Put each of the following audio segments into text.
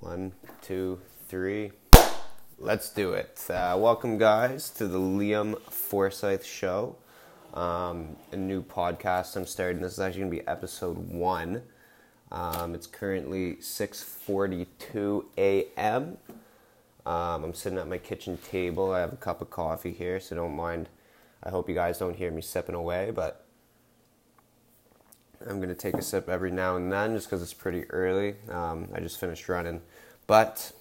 One, two, three. Let's do it. Uh, welcome, guys, to the Liam Forsythe Show. Um, a new podcast I'm starting. This is actually going to be episode one. Um, it's currently 6:42 a.m. Um, I'm sitting at my kitchen table. I have a cup of coffee here, so don't mind. I hope you guys don't hear me sipping away, but I'm gonna take a sip every now and then just because it's pretty early. Um, I just finished running, but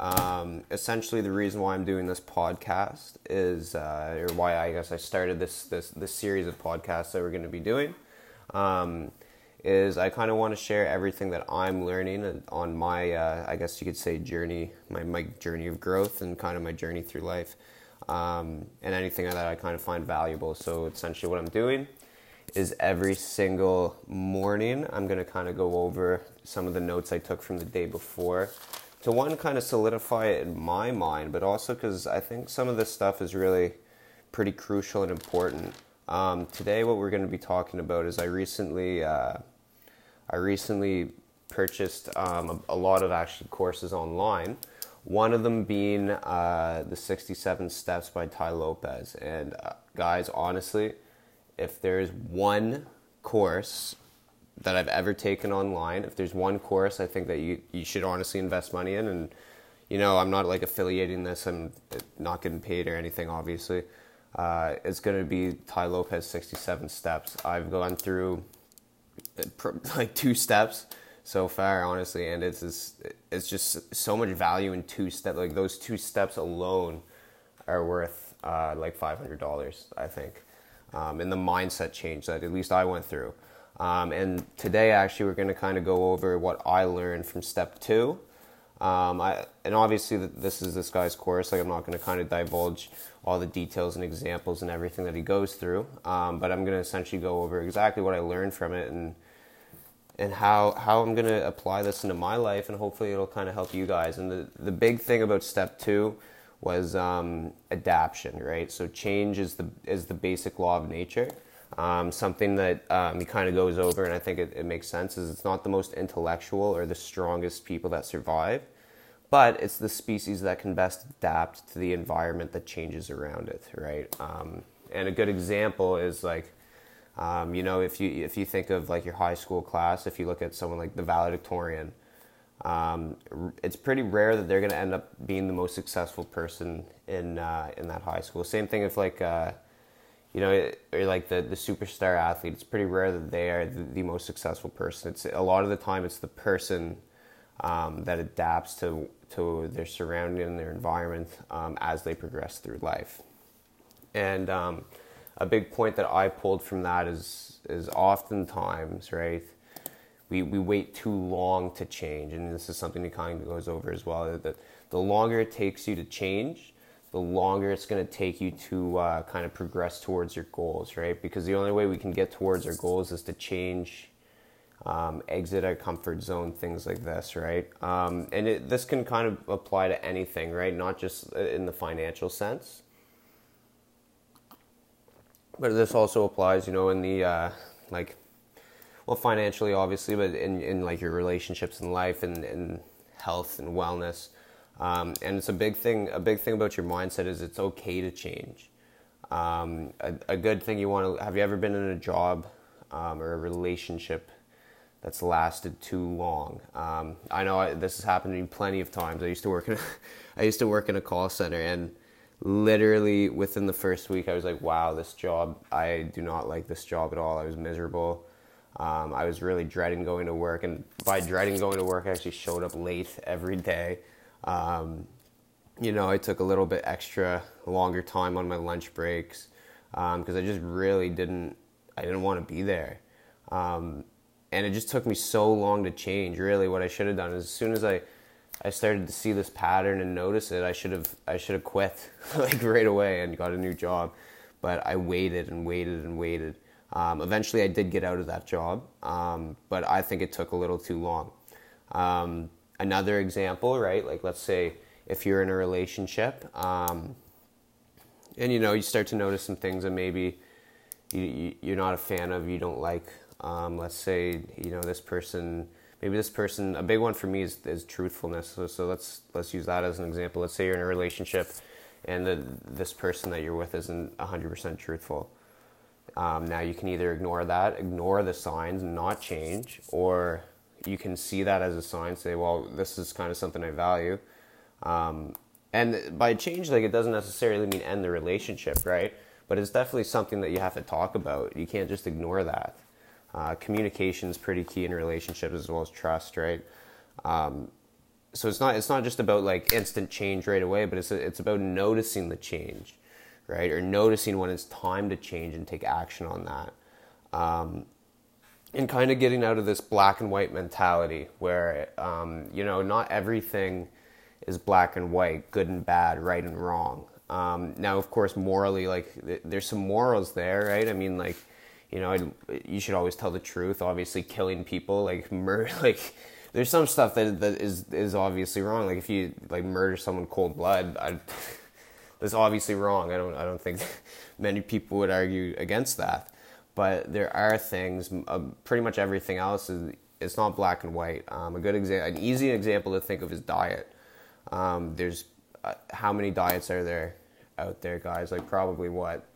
um, essentially the reason why I'm doing this podcast is, uh, or why I guess I started this this this series of podcasts that we're going to be doing, um, is I kind of want to share everything that I'm learning on my, uh, I guess you could say, journey, my my journey of growth and kind of my journey through life, um, and anything that I kind of find valuable. So essentially, what I'm doing is every single morning I'm going to kind of go over some of the notes I took from the day before to one kind of solidify it in my mind, but also because I think some of this stuff is really pretty crucial and important. Um, today, what we're going to be talking about is I recently uh, I recently purchased um, a, a, lot of actually courses online. One of them being uh, the 67 Steps by Tai Lopez, and uh, guys, honestly if there's one course that I've ever taken online, if there's one course I think that you, you should honestly invest money in, and you know, I'm not like affiliating this, I'm not getting paid or anything, obviously. Uh, it's going to be Tai Lopez 67 steps. I've gone through like two steps so far, honestly, and it's just, it's just so much value in two steps. Like those two steps alone are worth uh, like $500, I think um, and the mindset change that at least I went through. Um, and today, actually, we're going to kind of go over what I learned from step two. Um, I, and obviously, this is this guy's course. Like, I'm not going to kind of divulge all the details and examples and everything that he goes through. Um, but I'm going to essentially go over exactly what I learned from it and and how how I'm going to apply this into my life, and hopefully, it'll kind of help you guys. And the the big thing about step two was um, adaptation, right? So change is the is the basic law of nature. Um, something that um, he kind of goes over, and I think it, it, makes sense, is it's not the most intellectual or the strongest people that survive, but it's the species that can best adapt to the environment that changes around it, right? Um, and a good example is like, um, you know, if you if you think of like your high school class, if you look at someone like the valedictorian, um, it's pretty rare that they're going to end up being the most successful person in uh, in that high school. Same thing if like uh, you know, or like the the superstar athlete. It's pretty rare that they are the, the most successful person. It's a lot of the time it's the person um, that adapts to to their surrounding and their environment um, as they progress through life. And um, a big point that I pulled from that is is oftentimes right we, we wait too long to change. And this is something that kind of goes over as well that the longer it takes you to change, the longer it's going to take you to uh, kind of progress towards your goals, right? Because the only way we can get towards our goals is to change, um, exit our comfort zone, things like this, right? Um, and it, this can kind of apply to anything, right? Not just in the financial sense. But this also applies, you know, in the uh, like well financially obviously but in, in like your relationships in life and, and health and wellness. Um, and it's a big thing a big thing about your mindset is it's okay to change. Um, a, a, good thing you want to have you ever been in a job um, or a relationship that's lasted too long? Um, i know I, this has happened to me plenty of times. I used to work in a, i used to work in a call center and literally within the first week i was like wow this job i do not like this job at all. I was miserable um, I was really dreading going to work, and by dreading going to work, I actually showed up late every day. Um, you know, I took a little bit extra, longer time on my lunch breaks because um, I just really didn't. I didn't want to be there, um, and it just took me so long to change. Really, what I should have done is as soon as I I started to see this pattern and notice it, I should have I should have quit like right away and got a new job. But I waited and waited and waited. Um, eventually, I did get out of that job, um, but I think it took a little too long. Um, another example, right? Like, let's say if you're in a relationship, um, and you know, you start to notice some things that maybe you, are not a fan of, you don't like. Um, let's say, you know, this person maybe this person a big one for me is, is truthfulness so, so let's let's use that as an example let's say you're in a relationship and the, this person that you're with isn't 100% truthful um, now you can either ignore that ignore the signs not change or you can see that as a sign say well this is kind of something i value. Um, and by change like it doesn't necessarily mean end the relationship right? But it's definitely something that you have to talk about. You can't just ignore that. Uh, communication is pretty key in relationships as well as trust, right? Um, so it's not it's not just about like instant change right away, but it's it's about noticing the change, right? Or noticing when it's time to change and take action on that. Um, and kind of getting out of this black and white mentality where um, you know not everything is black and white, good and bad, right and wrong. Um, now, of course, morally, like there's some morals there, right? I mean, like you know, I'd, you should always tell the truth. Obviously, killing people, like murder, like there's some stuff that that is is obviously wrong. Like if you like murder someone cold blood, I, that's obviously wrong. I don't I don't think many people would argue against that. But there are things. Uh, pretty much everything else is it's not black and white. Um, a good example, an easy example to think of is diet. Um, there's uh, how many diets are there out there, guys? Like probably what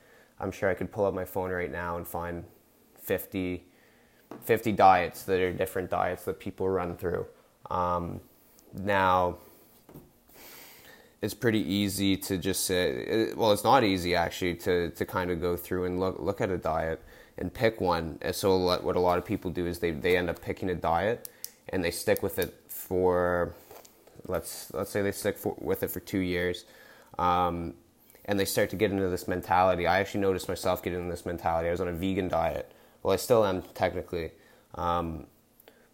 I'm sure I could pull up my phone right now and find 50, 50 diets that are different diets that people run through. Um, now, it's pretty easy to just say, well, it's not easy actually to, to kind of go through and look, look at a diet and pick one. And so, what a lot of people do is they, they end up picking a diet and they stick with it for, let's, let's say they stick for, with it for two years. Um, and they start to get into this mentality. I actually noticed myself getting into this mentality. I was on a vegan diet. Well, I still am technically, um,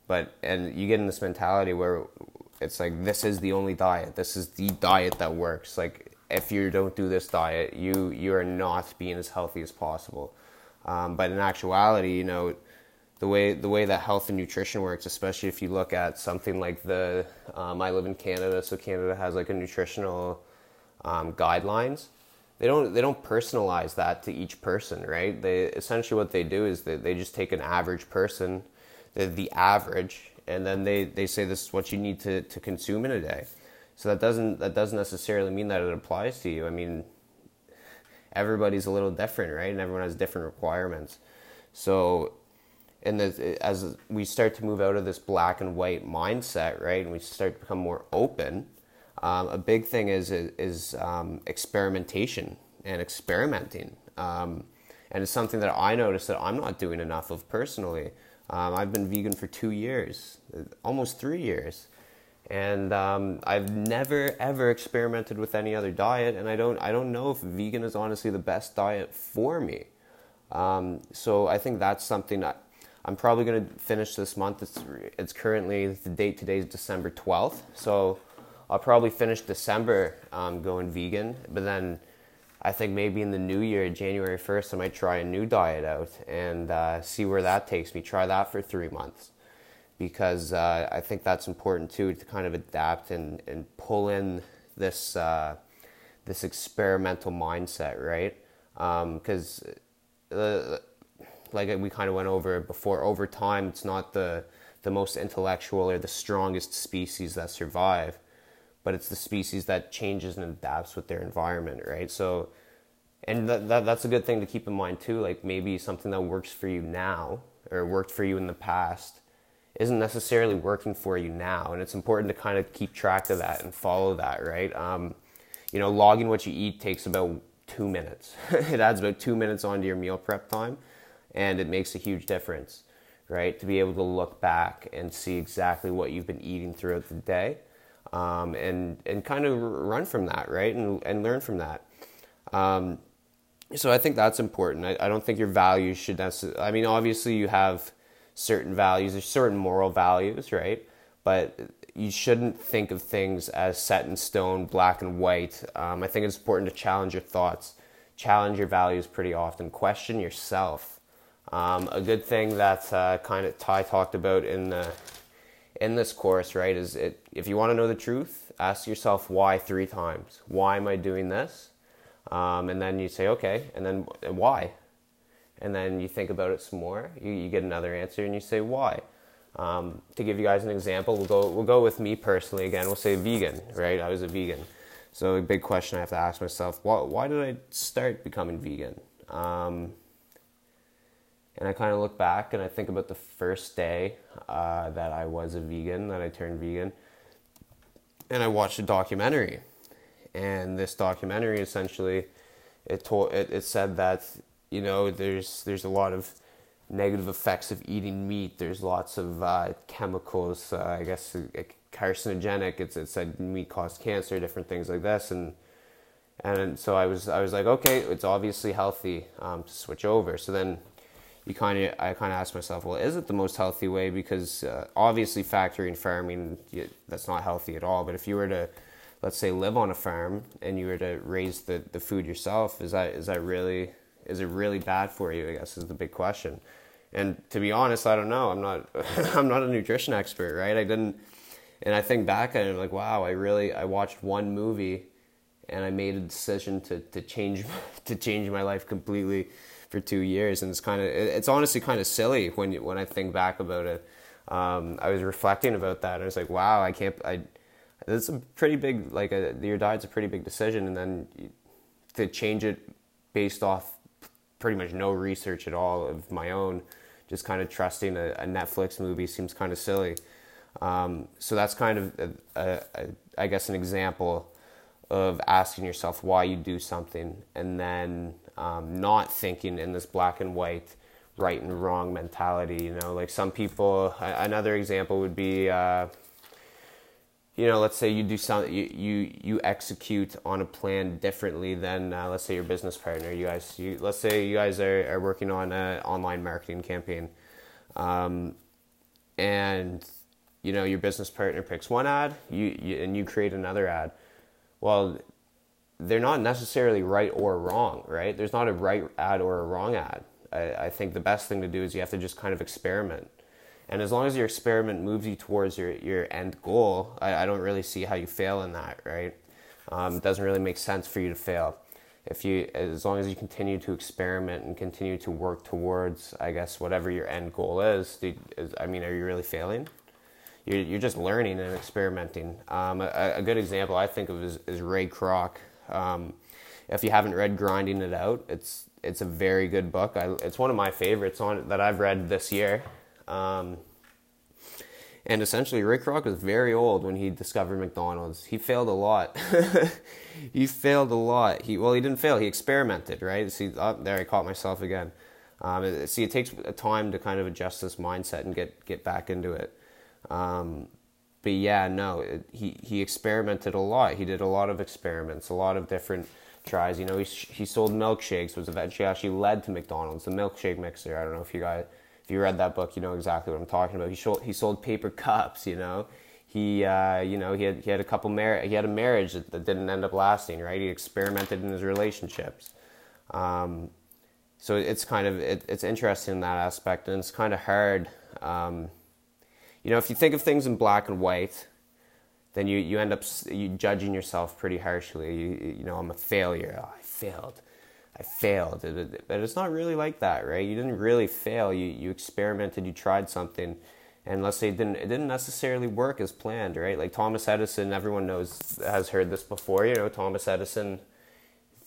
but and you get in this mentality where it's like this is the only diet. This is the diet that works. Like if you don't do this diet, you you are not being as healthy as possible. Um, but in actuality, you know, the way the way that health and nutrition works, especially if you look at something like the um, I live in Canada, so Canada has like a nutritional um, guidelines they don't they don't personalize that to each person, right? They essentially what they do is they, they just take an average person, the, the average, and then they, they say this is what you need to, to consume in a day. So that doesn't that doesn't necessarily mean that it applies to you. I mean, everybody's a little different, right? And everyone has different requirements. So, and as we start to move out of this black and white mindset, right, and we start to become more open um, a big thing is is, um, experimentation and experimenting, um, and it's something that I notice that I'm not doing enough of personally. Um, I've been vegan for two years, almost three years, and um, I've never ever experimented with any other diet, and I don't I don't know if vegan is honestly the best diet for me. Um, so I think that's something that I'm probably going to finish this month. It's it's currently the date today is December 12th, so I'll probably finish December um, going vegan, but then I think maybe in the new year, January 1st, I might try a new diet out and uh, see where that takes me. Try that for three months because uh, I think that's important too to kind of adapt and, and pull in this uh, this experimental mindset, right? Because um, uh, like we kind of went over before, over time, it's not the the most intellectual or the strongest species that survive but it's the species that changes and adapts with their environment, right? So, and that, that that's a good thing to keep in mind too. Like maybe something that works for you now or worked for you in the past isn't necessarily working for you now, and it's important to kind of keep track of that and follow that, right? Um, you know, logging what you eat takes about two minutes. it adds about two minutes onto your meal prep time, and it makes a huge difference, right? To be able to look back and see exactly what you've been eating throughout the day um, and and kind of run from that, right, and and learn from that. Um, so I think that's important. I, I don't think your values should necessarily. I mean, obviously you have certain values, there's certain moral values, right? But you shouldn't think of things as set in stone, black and white. Um, I think it's important to challenge your thoughts, challenge your values pretty often, question yourself. Um, a good thing that uh, kind of Tai talked about in the in this course, right, is it if you want to know the truth, ask yourself why three times. Why am I doing this? Um, and then you say, okay, and then why? And then you think about it some more. You, you get another answer and you say, why? Um, to give you guys an example, we'll go we'll go with me personally again. We'll say vegan, right? I was a vegan, so a big question I have to ask myself: why, why did I start becoming vegan? Um, and I kind of look back and I think about the first day uh, that I was a vegan, that I turned vegan, and I watched a documentary. And this documentary essentially, it told it, it said that you know there's there's a lot of negative effects of eating meat. There's lots of uh, chemicals, uh, I guess, uh, carcinogenic. It's it said meat caused cancer, different things like this, and and so I was I was like, okay, it's obviously healthy um, to switch over. So then you kind of I kind of ask myself, well, is it the most healthy way? Because uh, obviously factory and farming that's not healthy at all. But if you were to let's say live on a farm and you were to raise the, the food yourself, is that is that really is it really bad for you? I guess is the big question. And to be honest, I don't know. I'm not I'm not a nutrition expert, right? I didn't and I think back and I'm like, wow, I really I watched one movie and I made a decision to to change to change my life completely for two years, and it's kind of it's honestly kind of silly when you, when I think back about it. Um, I was reflecting about that, and I was like, wow, I can't. I it's a pretty big like a, your diet's a pretty big decision, and then to change it based off pretty much no research at all of my own, just kind of trusting a, a Netflix movie seems kind of silly. Um, so that's kind of a, a, a, I guess an example of asking yourself why you do something, and then um, not thinking in this black and white, right and wrong mentality. You know, like some people. Another example would be, uh, you know, let's say you do something, you, you you execute on a plan differently than uh, let's say your business partner. You guys, you, let's say you guys are, are working on an online marketing campaign, um, and you know your business partner picks one ad, you, you and you create another ad. Well, they're not necessarily right or wrong, right? There's not a right ad or a wrong ad. I, I, think the best thing to do is you have to just kind of experiment. And as long as your experiment moves you towards your, your end goal, I, I don't really see how you fail in that, right? Um, it doesn't really make sense for you to fail. If you, as long as you continue to experiment and continue to work towards, I guess, whatever your end goal is, is I mean, are you really failing? You're, you're just learning and experimenting. Um, a, a, good example I think of is, is Ray Kroc. Um, if you haven't read Grinding It Out, it's it's a very good book. I, it's one of my favorites on that I've read this year. Um, and essentially, Ray Kroc was very old when he discovered McDonald's. He failed a lot. he failed a lot. He well, he didn't fail. He experimented, right? See, oh, there I caught myself again. Um, see, it takes time to kind of adjust this mindset and get get back into it. Um, but yeah, no, it, he he experimented a lot. He did a lot of experiments, a lot of different tries. You know, he he sold milkshakes, was eventually actually led to McDonald's, the milkshake mixer. I don't know if you guys, if you read that book, you know exactly what I'm talking about. He sold he sold paper cups. You know, he uh, you know he had he had a couple mar- he had a marriage that, that didn't end up lasting. Right, he experimented in his relationships. Um, so it's kind of it, it's interesting in that aspect, and it's kind of hard. Um, you know, if you think of things in black and white, then you, you end up you judging yourself pretty harshly. You, you know, I'm a failure. Oh, I failed. I failed. But it's not really like that, right? You didn't really fail. You, you experimented, you tried something, and let's say it didn't, it didn't necessarily work as planned, right? Like Thomas Edison, everyone knows, has heard this before, you know, Thomas Edison,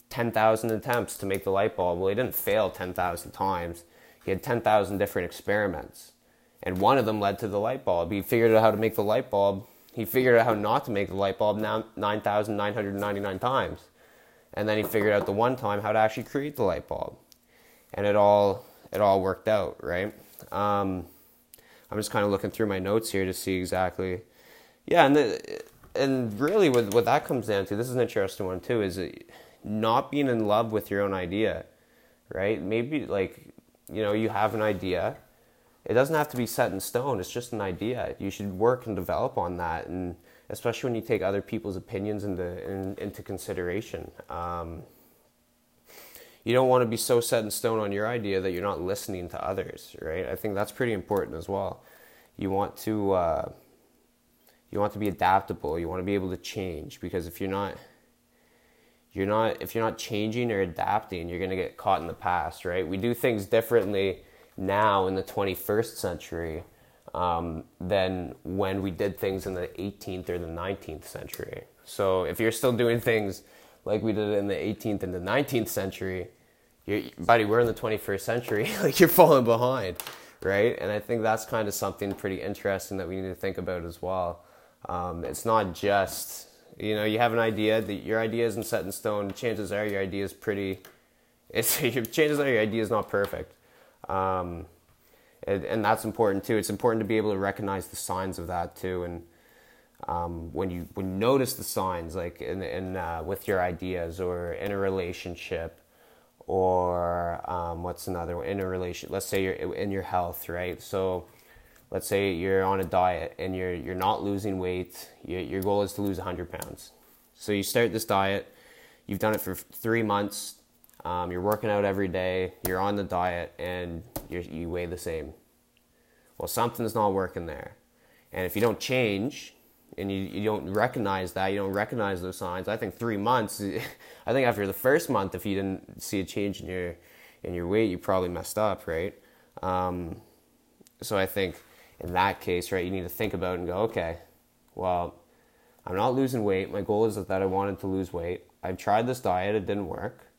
10,000 attempts to make the light bulb. Well, he didn't fail 10,000 times. He had 10,000 different experiments and one of them led to the light bulb. He figured out how to make the light bulb. He figured out how not to make the light bulb now 9,999 times. And then he figured out the one time how to actually create the light bulb. And it all it all worked out, right? Um, I'm just kind of looking through my notes here to see exactly. Yeah, and the, and really what what that comes down to, this is an interesting one too, is not being in love with your own idea, right? Maybe like you know you have an idea it doesn't have to be set in stone. It's just an idea. You should work and develop on that, and especially when you take other people's opinions into in, into consideration. Um, you don't want to be so set in stone on your idea that you're not listening to others, right? I think that's pretty important as well. You want to uh, you want to be adaptable. You want to be able to change because if you're not you're not if you're not changing or adapting, you're going to get caught in the past, right? We do things differently now in the 21st century um, than when we did things in the 18th or the 19th century. So if you're still doing things like we did in the 18th and the 19th century, buddy, we're in the 21st century. like you're falling behind, right? And I think that's kind of something pretty interesting that we need to think about as well. Um, it's not just you know you have an idea that your idea isn't set in stone. Chances are your idea is pretty. It's your chances are your idea is not perfect. Um, and, and, that's important too. It's important to be able to recognize the signs of that too, and um, when you when you notice the signs, like in, in uh, with your ideas or in a relationship, or um, what's another one in a relation? Let's say you're in your health, right? So, let's say you're on a diet and you're you're not losing weight. Your, your goal is to lose 100 pounds. So you start this diet. You've done it for three months. Um, you're working out every day. You're on the diet, and you weigh the same. Well, something's not working there, and if you don't change, and you, you don't recognize that, you don't recognize those signs. I think three months. I think after the first month, if you didn't see a change in your in your weight, you probably messed up, right? Um, so I think in that case, right, you need to think about and go, okay, well, I'm not losing weight. My goal is that I wanted to lose weight. I've tried this diet, it didn't work,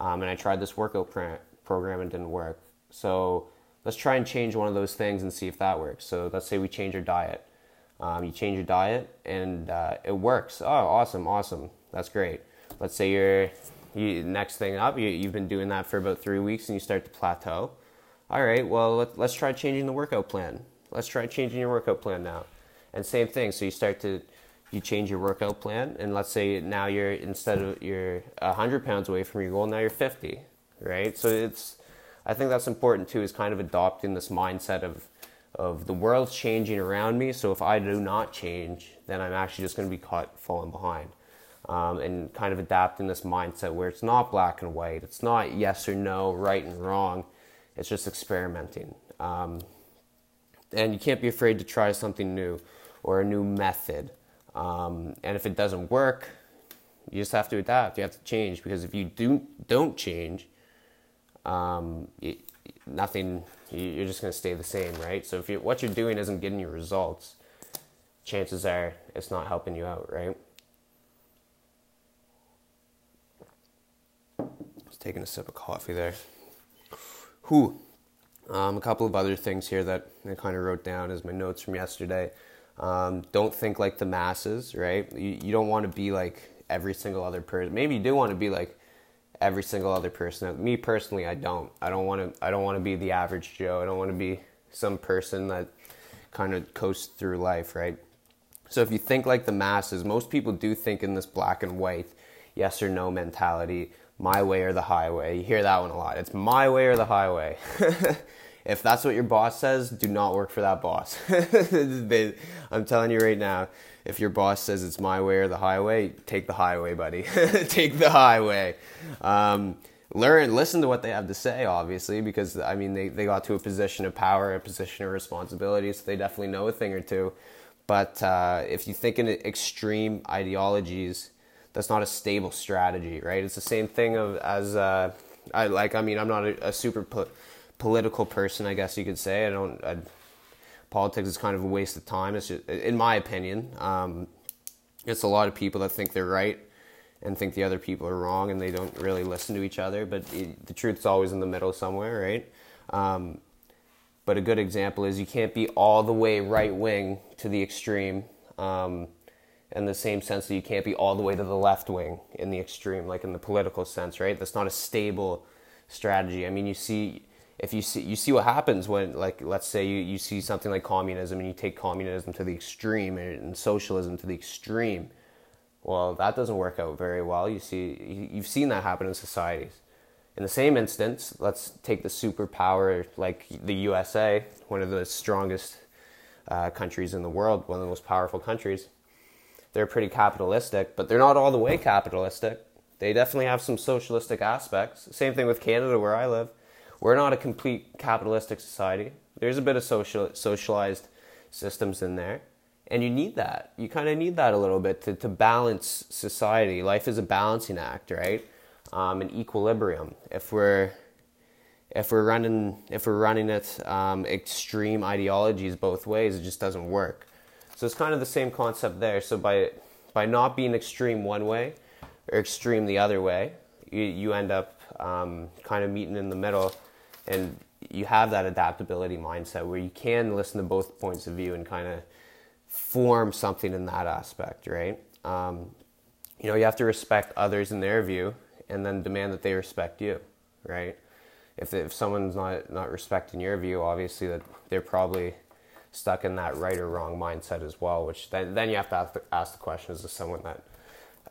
um, and I tried this workout pr- program, and it didn't work. So let's try and change one of those things and see if that works. So let's say we change your diet um, you change your diet and uh, it works. Oh, awesome, awesome. That's great. Let's say you're you, next thing up, you, you've been doing that for about three weeks and you start to plateau. All right, well, let, let's try changing the workout plan. Let's try changing your workout plan now. And same thing. So you start to you change your workout plan, and let's say now you're instead of you're hundred pounds away from your goal, now you're fifty, right? So it's I think that's important too. Is kind of adopting this mindset of of the world's changing around me. So if I do not change, then I'm actually just going to be caught falling behind. Um, and kind of adapting this mindset where it's not black and white, it's not yes or no, right and wrong. It's just experimenting. Um, and you can't be afraid to try something new or a new method. Um, and if it doesn't work, you just have to adapt. You have to change because if you do don't change, um, it, nothing you're just going to stay the same, right? So if you what you're doing isn't getting you results, chances are it's not helping you out, right? Just taking a sip of coffee there. Who? Um, a couple of other things here that I kind of wrote down as my notes from yesterday. Um, don't think like the masses, right? You, you don't want to be like every single other person. Maybe you do want to be like every single other person. Me personally, I don't. I don't want to. I don't want to be the average Joe. I don't want to be some person that kind of coasts through life, right? So if you think like the masses, most people do think in this black and white, yes or no mentality, my way or the highway. You hear that one a lot. It's my way or the highway. if that's what your boss says, do not work for that boss. I'm telling you right now, if your boss says it's my way or the highway, take the highway, buddy. take the highway. Um, learn, listen to what they have to say, obviously, because I mean, they, they got to a position of power, a position of responsibility, so they definitely know a thing or two. But uh, if you think in extreme ideologies, that's not a stable strategy, right? It's the same thing of as uh, I like. I mean, I'm not a, a super po- political person, I guess you could say. I don't. I, politics is kind of a waste of time. It's just, in my opinion. Um, it's a lot of people that think they're right and think the other people are wrong, and they don't really listen to each other. But it, the truth's always in the middle somewhere, right? Um, but a good example is you can't be all the way right wing to the extreme. Um, in the same sense that you can't be all the way to the left wing in the extreme, like in the political sense, right? That's not a stable strategy. I mean, you see if you see you see what happens when like let's say you, you see something like communism and you take communism to the extreme and socialism to the extreme well that doesn't work out very well. You see you've seen that happen in societies. In the same instance let's take the superpower like the usa one of the strongest uh, countries in the world one of the most powerful countries. They're pretty capitalistic but they're not all the way capitalistic. They definitely have some socialistic aspects. Same thing with canada where i live we're not a complete capitalistic society. There's a bit of social socialized systems in there. And you need that. You kind of need that a little bit to, to balance society. Life is a balancing act, right? Um, an equilibrium. If we're if we're running if we're running it um, extreme ideologies both ways, it just doesn't work. So it's kind of the same concept there. So by by not being extreme one way or extreme the other way, you you end up um, kind of meeting in the middle, and you have that adaptability mindset where you can listen to both points of view and kind of form something in that aspect, right? Um, you know, you have to respect others in their view, and then demand that they respect you, right? If if someone's not not respecting your view, obviously that they're probably stuck in that right or wrong mindset as well. Which then then you have to ask the, ask the question: Is this someone that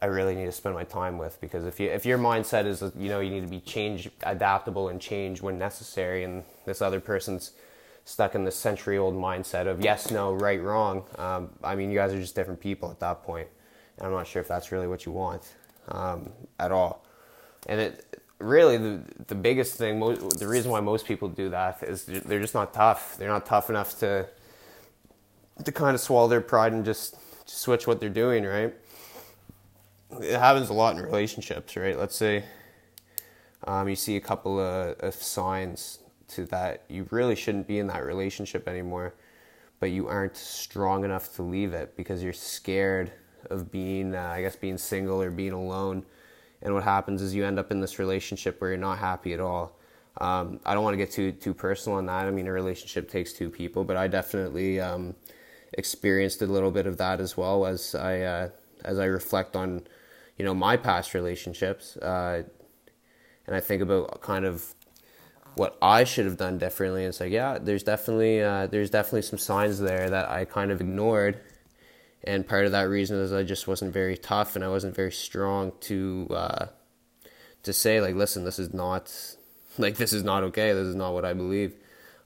I really need to spend my time with? Because if you if your mindset is you know you need to be change adaptable and change when necessary, and this other person's stuck in the century old mindset of yes, no, right, wrong. Um, I mean, you guys are just different people at that point. And I'm not sure if that's really what you want um, at all. And it really the the biggest thing, the reason why most people do that is they're just not tough. They're not tough enough to to kind of swallow their pride and just, just switch what they're doing. Right? It happens a lot in relationships, right? Let's say um, you see a couple of, of signs to that you really shouldn't be in that relationship anymore, but you aren't strong enough to leave it because you're scared of being, uh, I guess, being single or being alone and what happens is you end up in this relationship where you're not happy at all. Um, I don't want to get too too personal on that. I mean, a relationship takes two people, but I definitely um, experienced a little bit of that as well as I uh, as I reflect on you know my past relationships, uh, and I think about kind of what I should have done differently. And it's like, yeah, there's definitely uh, there's definitely some signs there that I kind of ignored and part of that reason is I just wasn't very tough and I wasn't very strong to uh, to say like, listen, this is not like this is not okay. This is not what I believe.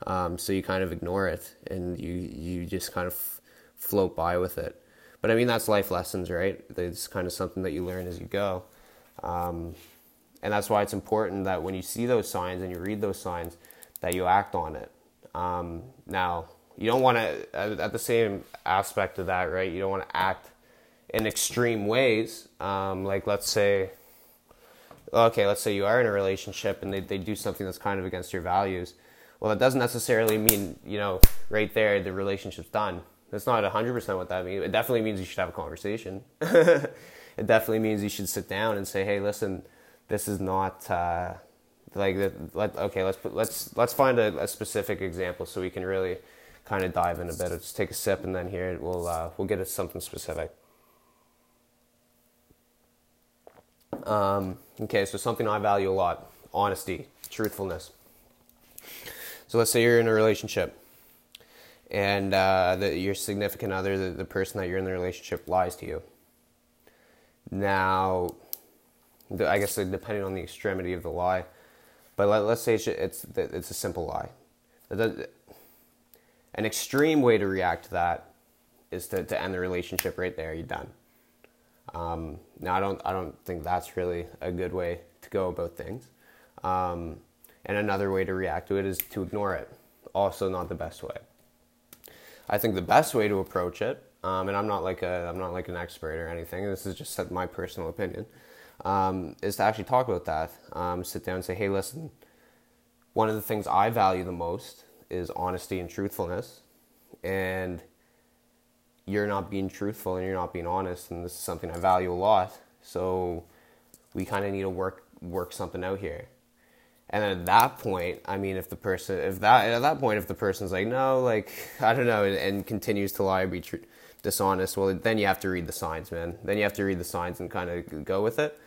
Um, so you kind of ignore it and you you just kind of float by with it. But I mean that's life lessons, right? It's kind of something that you learn as you go. Um, and that's why it's important that when you see those signs and you read those signs, that you act on it. Um, now, you don't want to at the same aspect of that right you don't want to act in extreme ways um, like let's say okay let's say you are in a relationship and they, they do something that's kind of against your values well that doesn't necessarily mean you know right there the relationship's done that's not 100% what that means it definitely means you should have a conversation it definitely means you should sit down and say hey listen this is not uh, like let, okay let's put, let's let's find a, a specific example so we can really kind of dive in a bit. Just take a sip, and then here we'll uh, we'll get at something specific. Um, okay, so something I value a lot: honesty, truthfulness. So let's say you're in a relationship, and uh, the, your significant other, the, the person that you're in the relationship, lies to you. Now, the, I guess depending on the extremity of the lie, but let, us say it's, it's it's a simple lie an extreme way to react to that is to, to end the relationship right there. You're done. Um, now, I don't, I don't think that's really a good way to go about things. Um, and another way to react to it is to ignore it. Also, not the best way. I think the best way to approach it, um, and I'm not like a, I'm not like an expert or anything. This is just my personal opinion. Um, is to actually talk about that. Um, sit down and say, hey, listen. One of the things I value the most is honesty and truthfulness. And you're not being truthful and you're not being honest, and this is something I value a lot. So we kind of need to work work something out here. And at that point, I mean, if the person, if that at that point, if the person's like, no, like I don't know, and, and continues to lie, or be tr- dishonest, well, then you have to read the signs, man. Then you have to read the signs and kind of go with it.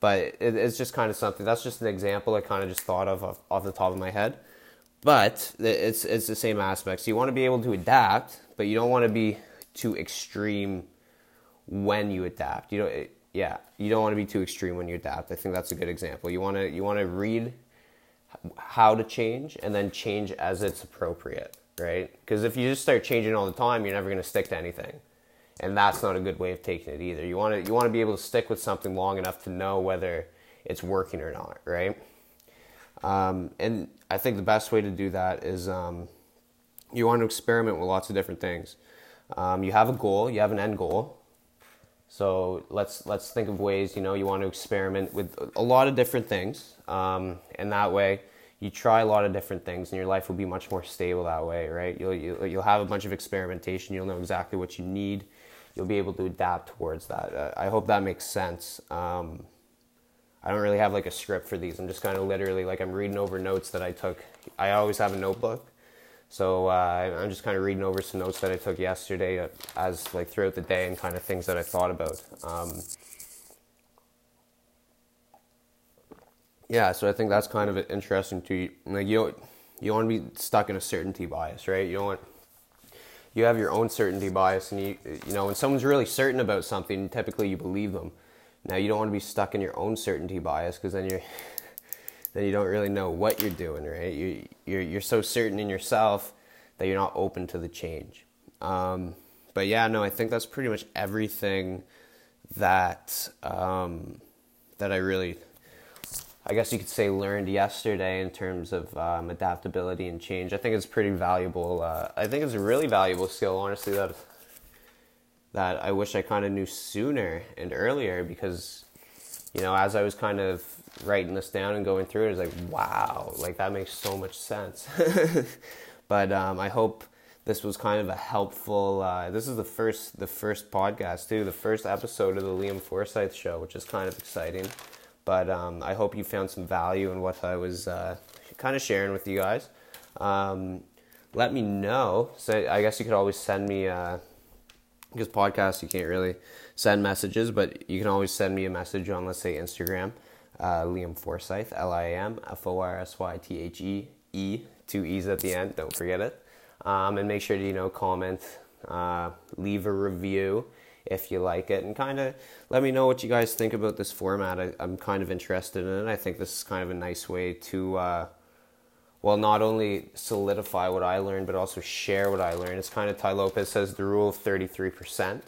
But it, it's just kind of something. That's just an example I kind of just thought of off, off the top of my head but it's it's the same aspects. You want to be able to adapt, but you don't want to be too extreme when you adapt. You know, yeah, you don't want to be too extreme when you adapt. I think that's a good example. You want to you want to read how to change and then change as it's appropriate, right? Because if you just start changing all the time, you're never going to stick to anything, and that's not a good way of taking it either. You want to you want to be able to stick with something long enough to know whether it's working or not, right? Um, and I think the best way to do that is um, you want to experiment with lots of different things. Um, you have a goal, you have an end goal. So let's let's think of ways you know you want to experiment with a lot of different things, um, and that way you try a lot of different things and your life will be much more stable that way right? You'll you'll, you'll have a bunch of experimentation. You'll know exactly what you need. You'll be able to adapt towards that. Uh, i hope that makes sense. Um, i don't really have like a script for these. I'm just kind of literally like i'm reading over notes that i took. I always have a notebook so uh, i'm just kind of reading over some notes that i took yesterday uh, as like throughout the day and kind of things that i thought about um, yeah, so I think that's kind of interesting to you. like you don't you don't want to be stuck in a certainty bias, right? You don't want you have your own certainty bias, and you you know when someone's really certain about something, typically you believe them. Now you don't want to be stuck in your own certainty bias because then you're then you don't really know what you're doing, right? You you're you're so certain in yourself that you're not open to the change. Um, but yeah, no, I think that's pretty much everything that um, that I really I guess you could say learned yesterday in terms of um, adaptability and change. I think it's pretty valuable. Uh, I think it's a really valuable skill, honestly. That that I wish I kind of knew sooner and earlier because, you know, as I was kind of writing this down and going through it, it's like, wow, like that makes so much sense. but um, I hope this was kind of a helpful. Uh, this is the first the first podcast too, the first episode of the Liam Forsythe show, which is kind of exciting. But um, I hope you found some value in what I was uh, kind of sharing with you guys. Um, let me know. So I guess you could always send me uh, because podcasts you can't really send messages, but you can always send me a message on let's say Instagram, uh, Liam Forsythe, L I M F O R S Y T H E E, two E's at the end. Don't forget it. Um, and make sure to you know comment, uh, leave a review if you like it and kind of let me know what you guys think about this format. I, am kind of interested in it. I think this is kind of a nice way to, uh, well, not only solidify what I learned, but also share what I learned. It's kind of Tai Lopez says the rule of 33%.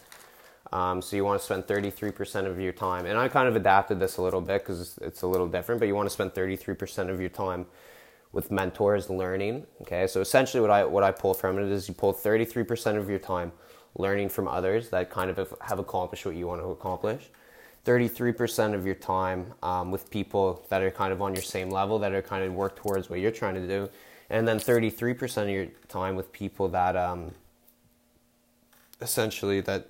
Um, so you want to spend 33% of your time, and I kind of adapted this a little bit because it's a little different, but you want to spend 33% of your time with mentors learning. Okay, so essentially what I what I pull from it is you pull 33% of your time learning from others that kind of have accomplished what you want to accomplish. 33% of your time um, with people that are kind of on your same level, that are kind of work towards what you're trying to do. And then 33% of your time with people that um, essentially that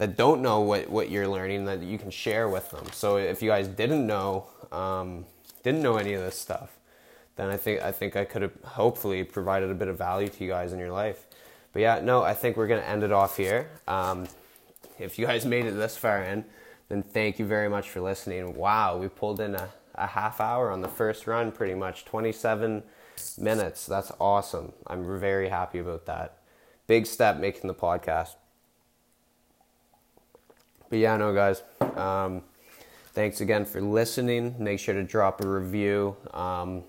that don't know what, what you're learning that you can share with them. So if you guys didn't know um, didn't know any of this stuff, then I think I think I could have hopefully provided a bit of value to you guys in your life. But yeah, no, I think we're to end it off here. Um, if you guys made it this far in, then thank you very much for listening. Wow, we pulled in a, a half hour on the first run, pretty much 27 minutes. That's awesome. I'm very happy about that. Big step making the podcast. But yeah, no, guys. Um, thanks again for listening. Make sure to drop a review. Um,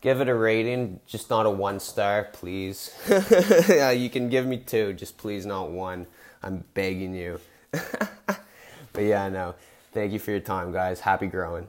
give it a rating, just not a one star, please. yeah, you can give me two, just please not one. I'm begging you. but yeah, no. Thank you for your time, guys. Happy growing.